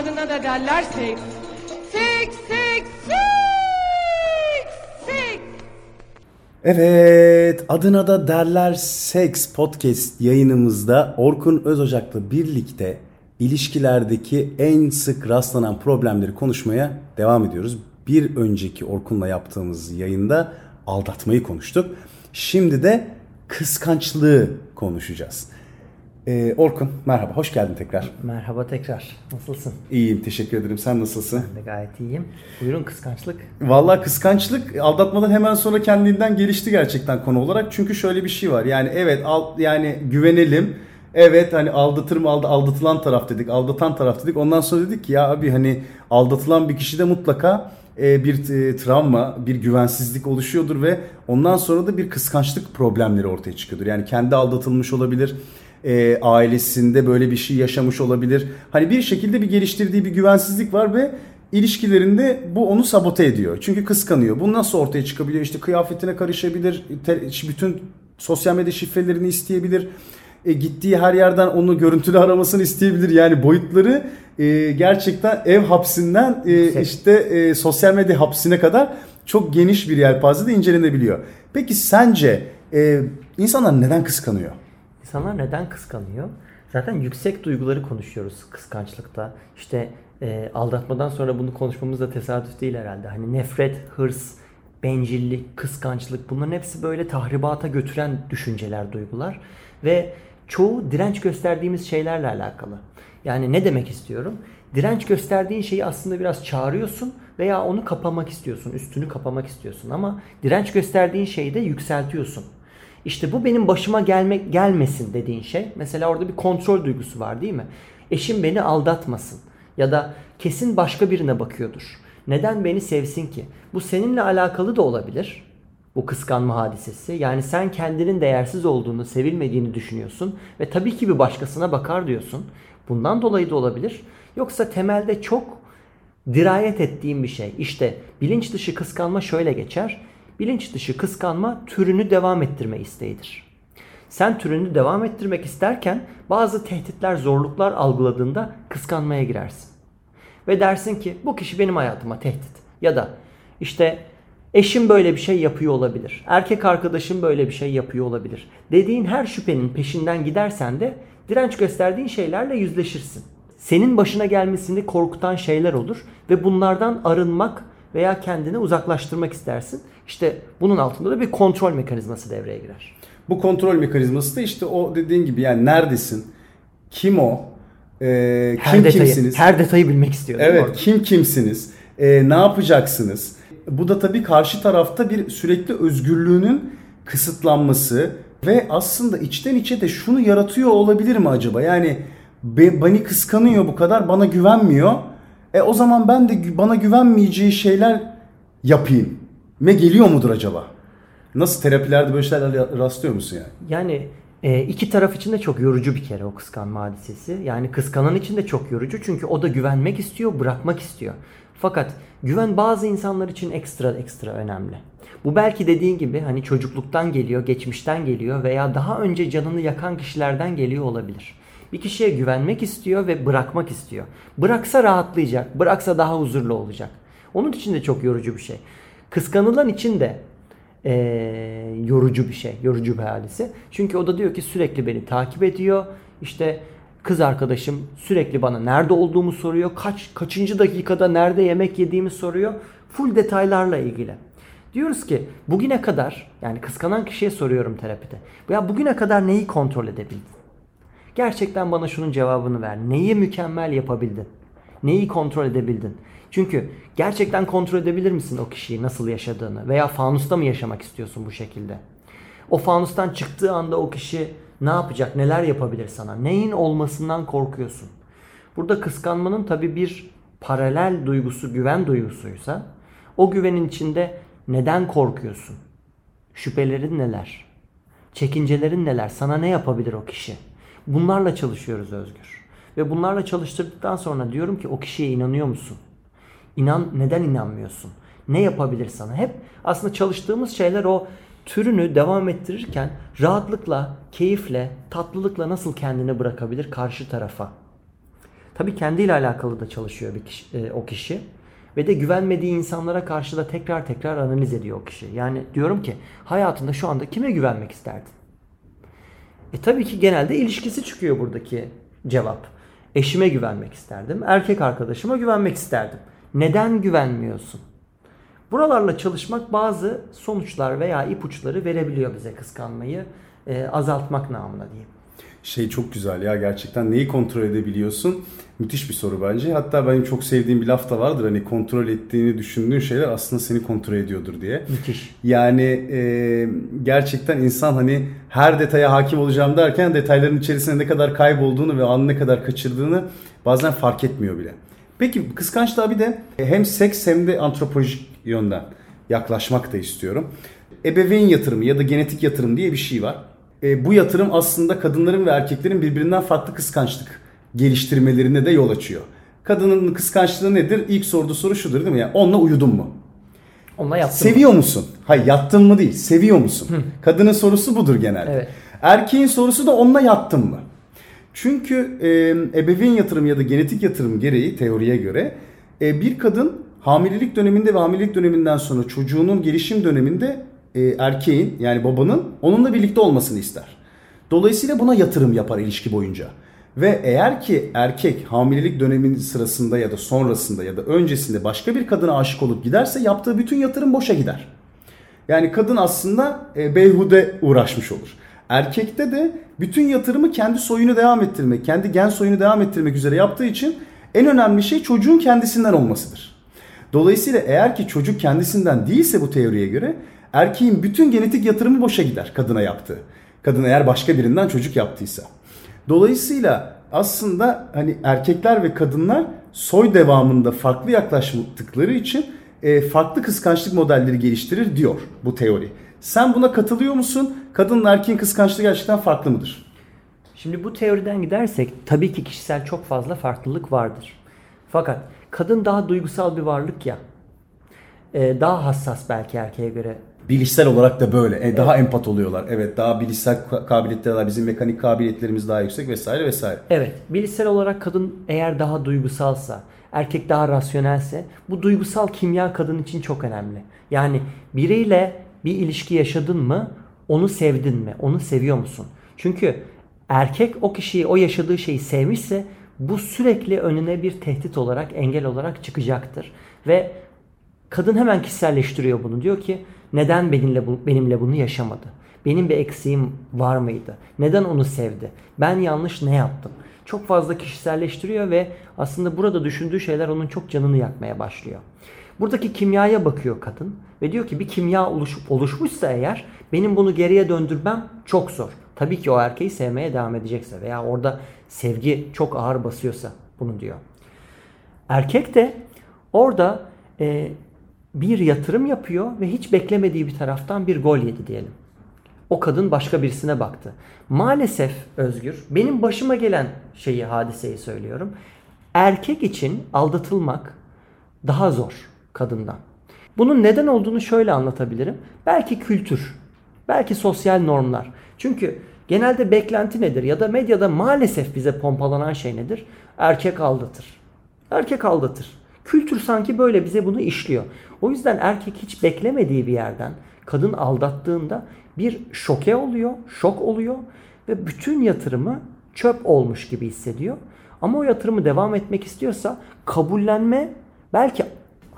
adına da derler seks. Seks, seks, seks, seks. Evet, adına da derler Seks podcast yayınımızda Orkun Özocak'la birlikte ilişkilerdeki en sık rastlanan problemleri konuşmaya devam ediyoruz. Bir önceki Orkun'la yaptığımız yayında aldatmayı konuştuk. Şimdi de kıskançlığı konuşacağız. Ee, Orkun merhaba, hoş geldin tekrar. Merhaba tekrar. Nasılsın? İyiyim, teşekkür ederim. Sen nasılsın? Ben de gayet iyiyim. Buyurun kıskançlık. Vallahi kıskançlık aldatmadan hemen sonra kendinden gelişti gerçekten konu olarak. Çünkü şöyle bir şey var. Yani evet al, yani güvenelim. Evet hani aldatır mı aldı aldatılan taraf dedik, aldatan taraf dedik. Ondan sonra dedik ki ya abi hani aldatılan bir kişide mutlaka e, bir e, travma, bir güvensizlik oluşuyordur ve ondan sonra da bir kıskançlık problemleri ortaya çıkıyordur. Yani kendi aldatılmış olabilir, e, ailesinde böyle bir şey yaşamış olabilir. Hani bir şekilde bir geliştirdiği bir güvensizlik var ve ilişkilerinde bu onu sabote ediyor. Çünkü kıskanıyor. Bu nasıl ortaya çıkabiliyor? İşte kıyafetine karışabilir, bütün sosyal medya şifrelerini isteyebilir. E, gittiği her yerden onu görüntülü aramasını isteyebilir. Yani boyutları e, gerçekten ev hapsinden e, işte e, sosyal medya hapsine kadar çok geniş bir yelpazede incelenebiliyor. Peki sence e, insanlar neden kıskanıyor? İnsanlar neden kıskanıyor? Zaten yüksek duyguları konuşuyoruz kıskançlıkta. İşte e, aldatmadan sonra bunu konuşmamız da tesadüf değil herhalde. Hani nefret, hırs, bencillik, kıskançlık bunların hepsi böyle tahribata götüren düşünceler, duygular. Ve çoğu direnç gösterdiğimiz şeylerle alakalı. Yani ne demek istiyorum? Direnç gösterdiğin şeyi aslında biraz çağırıyorsun veya onu kapamak istiyorsun, üstünü kapamak istiyorsun ama direnç gösterdiğin şeyi de yükseltiyorsun. İşte bu benim başıma gelmek gelmesin dediğin şey. Mesela orada bir kontrol duygusu var değil mi? Eşim beni aldatmasın ya da kesin başka birine bakıyordur. Neden beni sevsin ki? Bu seninle alakalı da olabilir. Bu kıskanma hadisesi. Yani sen kendinin değersiz olduğunu, sevilmediğini düşünüyorsun ve tabii ki bir başkasına bakar diyorsun. Bundan dolayı da olabilir. Yoksa temelde çok dirayet ettiğim bir şey. İşte bilinç dışı kıskanma şöyle geçer. Bilinç dışı kıskanma türünü devam ettirme isteğidir. Sen türünü devam ettirmek isterken bazı tehditler, zorluklar algıladığında kıskanmaya girersin. Ve dersin ki bu kişi benim hayatıma tehdit. Ya da işte eşim böyle bir şey yapıyor olabilir. Erkek arkadaşım böyle bir şey yapıyor olabilir. Dediğin her şüphenin peşinden gidersen de direnç gösterdiğin şeylerle yüzleşirsin. Senin başına gelmesini korkutan şeyler olur ve bunlardan arınmak veya kendini uzaklaştırmak istersin. İşte bunun altında da bir kontrol mekanizması devreye girer. Bu kontrol mekanizması da işte o dediğin gibi yani neredesin? Kim o? Ee, Her kim detayı, kimsiniz? her detayı bilmek istiyor. Evet, kim kimsiniz? Ee, ne yapacaksınız? Bu da tabii karşı tarafta bir sürekli özgürlüğünün kısıtlanması ve aslında içten içe de şunu yaratıyor olabilir mi acaba? Yani be- beni kıskanıyor bu kadar, bana güvenmiyor. E o zaman ben de bana güvenmeyeceği şeyler yapayım. Me geliyor mudur acaba? Nasıl terapilerde böyle şeyler rastlıyor musun yani? Yani e, iki taraf için de çok yorucu bir kere o kıskanma hadisesi. Yani kıskanan için de çok yorucu çünkü o da güvenmek istiyor, bırakmak istiyor. Fakat güven bazı insanlar için ekstra ekstra önemli. Bu belki dediğin gibi hani çocukluktan geliyor, geçmişten geliyor veya daha önce canını yakan kişilerden geliyor olabilir. Bir kişiye güvenmek istiyor ve bırakmak istiyor. Bıraksa rahatlayacak, bıraksa daha huzurlu olacak. Onun için de çok yorucu bir şey. Kıskanılan için de eee, yorucu bir şey, yorucu bir hadise. Çünkü o da diyor ki sürekli beni takip ediyor. İşte kız arkadaşım sürekli bana nerede olduğumu soruyor. Kaç kaçıncı dakikada nerede yemek yediğimi soruyor. Full detaylarla ilgili. Diyoruz ki bugüne kadar yani kıskanan kişiye soruyorum terapide. Ya bugüne kadar neyi kontrol edebildin? Gerçekten bana şunun cevabını ver. Neyi mükemmel yapabildin? Neyi kontrol edebildin? Çünkü gerçekten kontrol edebilir misin o kişiyi nasıl yaşadığını? Veya fanusta mı yaşamak istiyorsun bu şekilde? O fanustan çıktığı anda o kişi ne yapacak, neler yapabilir sana? Neyin olmasından korkuyorsun? Burada kıskanmanın tabi bir paralel duygusu, güven duygusuysa o güvenin içinde neden korkuyorsun? Şüphelerin neler? Çekincelerin neler? Sana ne yapabilir o kişi? Bunlarla çalışıyoruz Özgür. Ve bunlarla çalıştırdıktan sonra diyorum ki o kişiye inanıyor musun? İnan neden inanmıyorsun? Ne yapabilir sana? Hep aslında çalıştığımız şeyler o türünü devam ettirirken rahatlıkla, keyifle, tatlılıkla nasıl kendini bırakabilir karşı tarafa? Tabii kendiyle alakalı da çalışıyor bir kişi, e, o kişi. Ve de güvenmediği insanlara karşı da tekrar tekrar analiz ediyor o kişi. Yani diyorum ki hayatında şu anda kime güvenmek isterdin? E tabii ki genelde ilişkisi çıkıyor buradaki cevap. Eşime güvenmek isterdim. Erkek arkadaşıma güvenmek isterdim. Neden güvenmiyorsun? Buralarla çalışmak bazı sonuçlar veya ipuçları verebiliyor bize kıskanmayı e, azaltmak namına diyeyim. Şey çok güzel ya gerçekten neyi kontrol edebiliyorsun? Müthiş bir soru bence. Hatta benim çok sevdiğim bir laf da vardır hani kontrol ettiğini düşündüğün şeyler aslında seni kontrol ediyordur diye. Müthiş. Yani e, gerçekten insan hani her detaya hakim olacağım derken detayların içerisinde ne kadar kaybolduğunu ve anı ne kadar kaçırdığını bazen fark etmiyor bile. Peki kıskançlığa bir de hem seks hem de antropolojik yönden yaklaşmak da istiyorum. Ebeveyn yatırımı ya da genetik yatırım diye bir şey var. E, bu yatırım aslında kadınların ve erkeklerin birbirinden farklı kıskançlık geliştirmelerine de yol açıyor. Kadının kıskançlığı nedir? İlk sorduğu soru şudur değil mi? Yani onunla uyudun mu? Onunla yaptım. Seviyor musun? Hayır yattın mı değil. Seviyor musun? Kadının sorusu budur genelde. Evet. Erkeğin sorusu da onunla yattın mı? Çünkü e, ebeveyn yatırım ya da genetik yatırım gereği teoriye göre e, bir kadın hamilelik döneminde ve hamilelik döneminden sonra çocuğunun gelişim döneminde e, erkeğin yani babanın onunla birlikte olmasını ister. Dolayısıyla buna yatırım yapar ilişki boyunca. Ve eğer ki erkek hamilelik döneminin sırasında ya da sonrasında ya da öncesinde başka bir kadına aşık olup giderse yaptığı bütün yatırım boşa gider. Yani kadın aslında e, beyhude uğraşmış olur. Erkekte de bütün yatırımı kendi soyunu devam ettirmek, kendi gen soyunu devam ettirmek üzere yaptığı için en önemli şey çocuğun kendisinden olmasıdır. Dolayısıyla eğer ki çocuk kendisinden değilse bu teoriye göre erkeğin bütün genetik yatırımı boşa gider kadına yaptığı. Kadın eğer başka birinden çocuk yaptıysa. Dolayısıyla aslında hani erkekler ve kadınlar soy devamında farklı yaklaştıkları için e, farklı kıskançlık modelleri geliştirir diyor bu teori. Sen buna katılıyor musun? Kadınla erkeğin kıskançlığı gerçekten farklı mıdır? Şimdi bu teoriden gidersek tabii ki kişisel çok fazla farklılık vardır. Fakat kadın daha duygusal bir varlık ya. e, daha hassas belki erkeğe göre. Bilişsel olarak da böyle. E, daha empat oluyorlar. Evet daha bilişsel ka- kabiliyetleri var. Bizim mekanik kabiliyetlerimiz daha yüksek vesaire vesaire. Evet, bilişsel olarak kadın eğer daha duygusalsa, erkek daha rasyonelse bu duygusal kimya kadın için çok önemli. Yani biriyle bir ilişki yaşadın mı, onu sevdin mi, onu seviyor musun? Çünkü erkek o kişiyi, o yaşadığı şeyi sevmişse bu sürekli önüne bir tehdit olarak, engel olarak çıkacaktır. Ve kadın hemen kişiselleştiriyor bunu. Diyor ki neden benimle, benimle bunu yaşamadı? Benim bir eksiğim var mıydı? Neden onu sevdi? Ben yanlış ne yaptım? Çok fazla kişiselleştiriyor ve aslında burada düşündüğü şeyler onun çok canını yakmaya başlıyor. Buradaki kimyaya bakıyor kadın ve diyor ki bir kimya oluşup oluşmuşsa eğer benim bunu geriye döndürmem çok zor. Tabii ki o erkeği sevmeye devam edecekse veya orada sevgi çok ağır basıyorsa bunu diyor. Erkek de orada e, bir yatırım yapıyor ve hiç beklemediği bir taraftan bir gol yedi diyelim. O kadın başka birisine baktı. Maalesef Özgür, benim başıma gelen şeyi, hadiseyi söylüyorum. Erkek için aldatılmak daha zor kadından. Bunun neden olduğunu şöyle anlatabilirim. Belki kültür, belki sosyal normlar. Çünkü genelde beklenti nedir ya da medyada maalesef bize pompalanan şey nedir? Erkek aldatır. Erkek aldatır. Kültür sanki böyle bize bunu işliyor. O yüzden erkek hiç beklemediği bir yerden kadın aldattığında bir şoke oluyor, şok oluyor ve bütün yatırımı çöp olmuş gibi hissediyor. Ama o yatırımı devam etmek istiyorsa kabullenme belki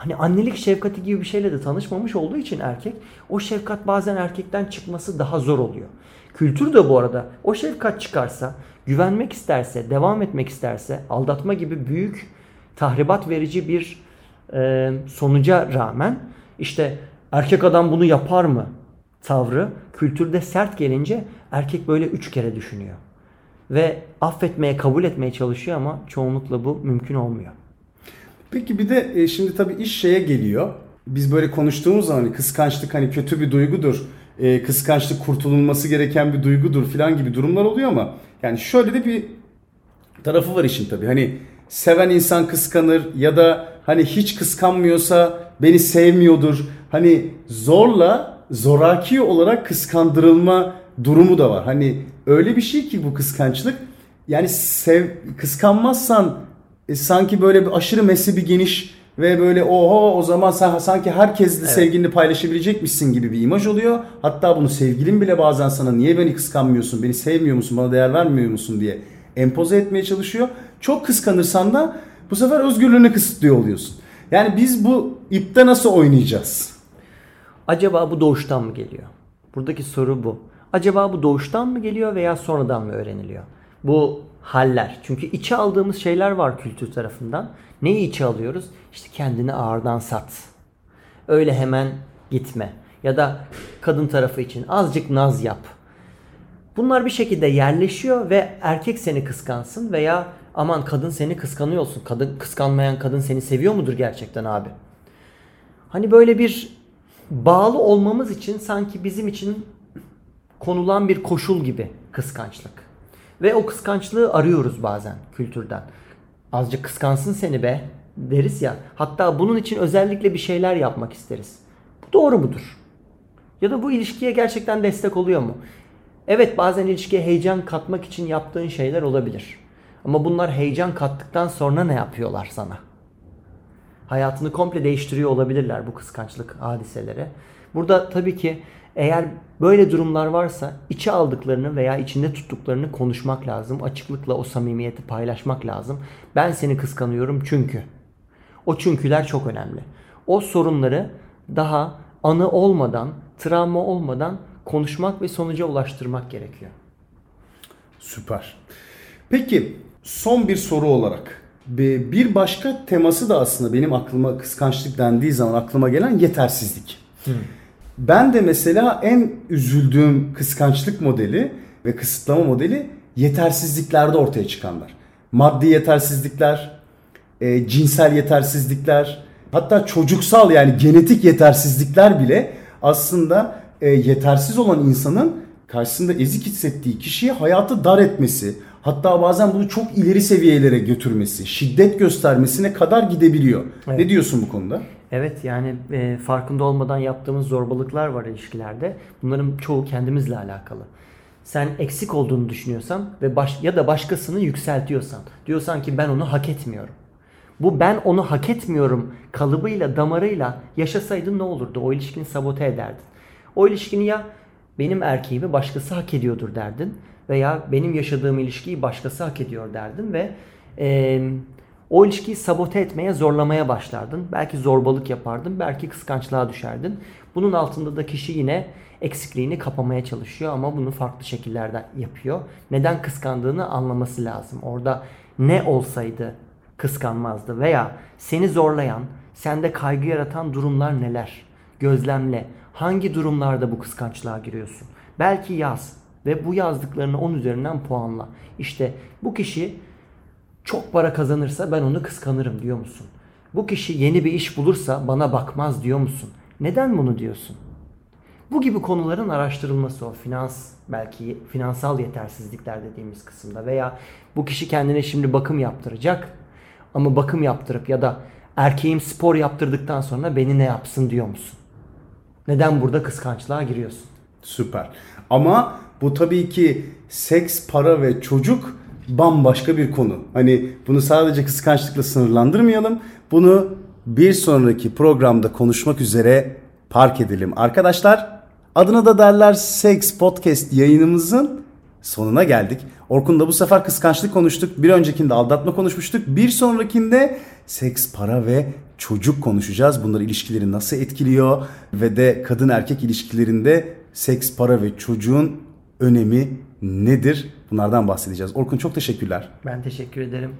hani annelik şefkati gibi bir şeyle de tanışmamış olduğu için erkek o şefkat bazen erkekten çıkması daha zor oluyor. Kültür de bu arada o şefkat çıkarsa, güvenmek isterse, devam etmek isterse, aldatma gibi büyük tahribat verici bir e, sonuca rağmen işte erkek adam bunu yapar mı tavrı kültürde sert gelince erkek böyle üç kere düşünüyor. Ve affetmeye, kabul etmeye çalışıyor ama çoğunlukla bu mümkün olmuyor. Peki bir de e, şimdi tabii iş şeye geliyor. Biz böyle konuştuğumuz zaman hani kıskançlık hani kötü bir duygudur. E, kıskançlık kurtulunması gereken bir duygudur falan gibi durumlar oluyor ama yani şöyle de bir tarafı var işin tabii. Hani seven insan kıskanır ya da hani hiç kıskanmıyorsa beni sevmiyordur. Hani zorla zoraki olarak kıskandırılma durumu da var. Hani öyle bir şey ki bu kıskançlık. Yani sev, kıskanmazsan e, sanki böyle bir aşırı mezhebi geniş ve böyle oho o zaman sen sanki herkesle sevgilini paylaşabilecekmişsin gibi bir imaj oluyor. Hatta bunu sevgilin bile bazen sana niye beni kıskanmıyorsun, beni sevmiyor musun, bana değer vermiyor musun diye empoze etmeye çalışıyor. Çok kıskanırsan da bu sefer özgürlüğünü kısıtlıyor oluyorsun. Yani biz bu ipte nasıl oynayacağız? Acaba bu doğuştan mı geliyor? Buradaki soru bu. Acaba bu doğuştan mı geliyor veya sonradan mı öğreniliyor? Bu haller. Çünkü içe aldığımız şeyler var kültür tarafından. Neyi içe alıyoruz? İşte kendini ağırdan sat. Öyle hemen gitme. Ya da kadın tarafı için azıcık naz yap. Bunlar bir şekilde yerleşiyor ve erkek seni kıskansın veya aman kadın seni kıskanıyor olsun. Kadın kıskanmayan kadın seni seviyor mudur gerçekten abi? Hani böyle bir bağlı olmamız için sanki bizim için konulan bir koşul gibi kıskançlık. Ve o kıskançlığı arıyoruz bazen kültürden. Azıcık kıskansın seni be deriz ya. Hatta bunun için özellikle bir şeyler yapmak isteriz. Bu doğru mudur? Ya da bu ilişkiye gerçekten destek oluyor mu? Evet bazen ilişkiye heyecan katmak için yaptığın şeyler olabilir. Ama bunlar heyecan kattıktan sonra ne yapıyorlar sana? Hayatını komple değiştiriyor olabilirler bu kıskançlık hadiseleri. Burada tabii ki eğer böyle durumlar varsa içe aldıklarını veya içinde tuttuklarını konuşmak lazım. Açıklıkla o samimiyeti paylaşmak lazım. Ben seni kıskanıyorum çünkü. O çünküler çok önemli. O sorunları daha anı olmadan, travma olmadan konuşmak ve sonuca ulaştırmak gerekiyor. Süper. Peki son bir soru olarak bir başka teması da aslında benim aklıma kıskançlık dendiği zaman aklıma gelen yetersizlik. Ben de mesela en üzüldüğüm kıskançlık modeli ve kısıtlama modeli yetersizliklerde ortaya çıkanlar. Maddi yetersizlikler, e, cinsel yetersizlikler, hatta çocuksal yani genetik yetersizlikler bile aslında e, yetersiz olan insanın karşısında ezik hissettiği kişiye hayatı dar etmesi, hatta bazen bunu çok ileri seviyelere götürmesi, şiddet göstermesine kadar gidebiliyor. Evet. Ne diyorsun bu konuda? Evet yani e, farkında olmadan yaptığımız zorbalıklar var ilişkilerde. Bunların çoğu kendimizle alakalı. Sen eksik olduğunu düşünüyorsan ve baş, ya da başkasını yükseltiyorsan, diyorsan ki ben onu hak etmiyorum. Bu ben onu hak etmiyorum kalıbıyla, damarıyla yaşasaydın ne olurdu? O ilişkini sabote ederdin. O ilişkini ya benim erkeğimi başkası hak ediyordur derdin veya benim yaşadığım ilişkiyi başkası hak ediyor derdin ve e, o ilişkiyi sabote etmeye, zorlamaya başlardın. Belki zorbalık yapardın, belki kıskançlığa düşerdin. Bunun altında da kişi yine eksikliğini kapamaya çalışıyor ama bunu farklı şekillerde yapıyor. Neden kıskandığını anlaması lazım. Orada ne olsaydı kıskanmazdı veya seni zorlayan, sende kaygı yaratan durumlar neler? Gözlemle. Hangi durumlarda bu kıskançlığa giriyorsun? Belki yaz ve bu yazdıklarını 10 üzerinden puanla. İşte bu kişi çok para kazanırsa ben onu kıskanırım diyor musun? Bu kişi yeni bir iş bulursa bana bakmaz diyor musun? Neden bunu diyorsun? Bu gibi konuların araştırılması o finans belki finansal yetersizlikler dediğimiz kısımda veya bu kişi kendine şimdi bakım yaptıracak ama bakım yaptırıp ya da erkeğim spor yaptırdıktan sonra beni ne yapsın diyor musun? Neden burada kıskançlığa giriyorsun? Süper. Ama bu tabii ki seks, para ve çocuk bambaşka bir konu. Hani bunu sadece kıskançlıkla sınırlandırmayalım. Bunu bir sonraki programda konuşmak üzere park edelim. Arkadaşlar adına da derler Seks Podcast yayınımızın sonuna geldik. Orkun'da bu sefer kıskançlık konuştuk. Bir öncekinde aldatma konuşmuştuk. Bir sonrakinde seks, para ve çocuk konuşacağız. Bunlar ilişkileri nasıl etkiliyor ve de kadın erkek ilişkilerinde seks, para ve çocuğun önemi nedir? Bunlardan bahsedeceğiz. Orkun çok teşekkürler. Ben teşekkür ederim.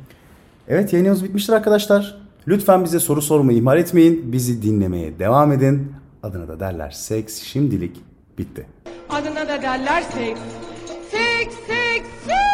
Evet yayınımız bitmiştir arkadaşlar. Lütfen bize soru sormayı ihmal etmeyin. Bizi dinlemeye devam edin. Adına da derler seks şimdilik bitti. Adına da derler seks. Seks, seks, seks.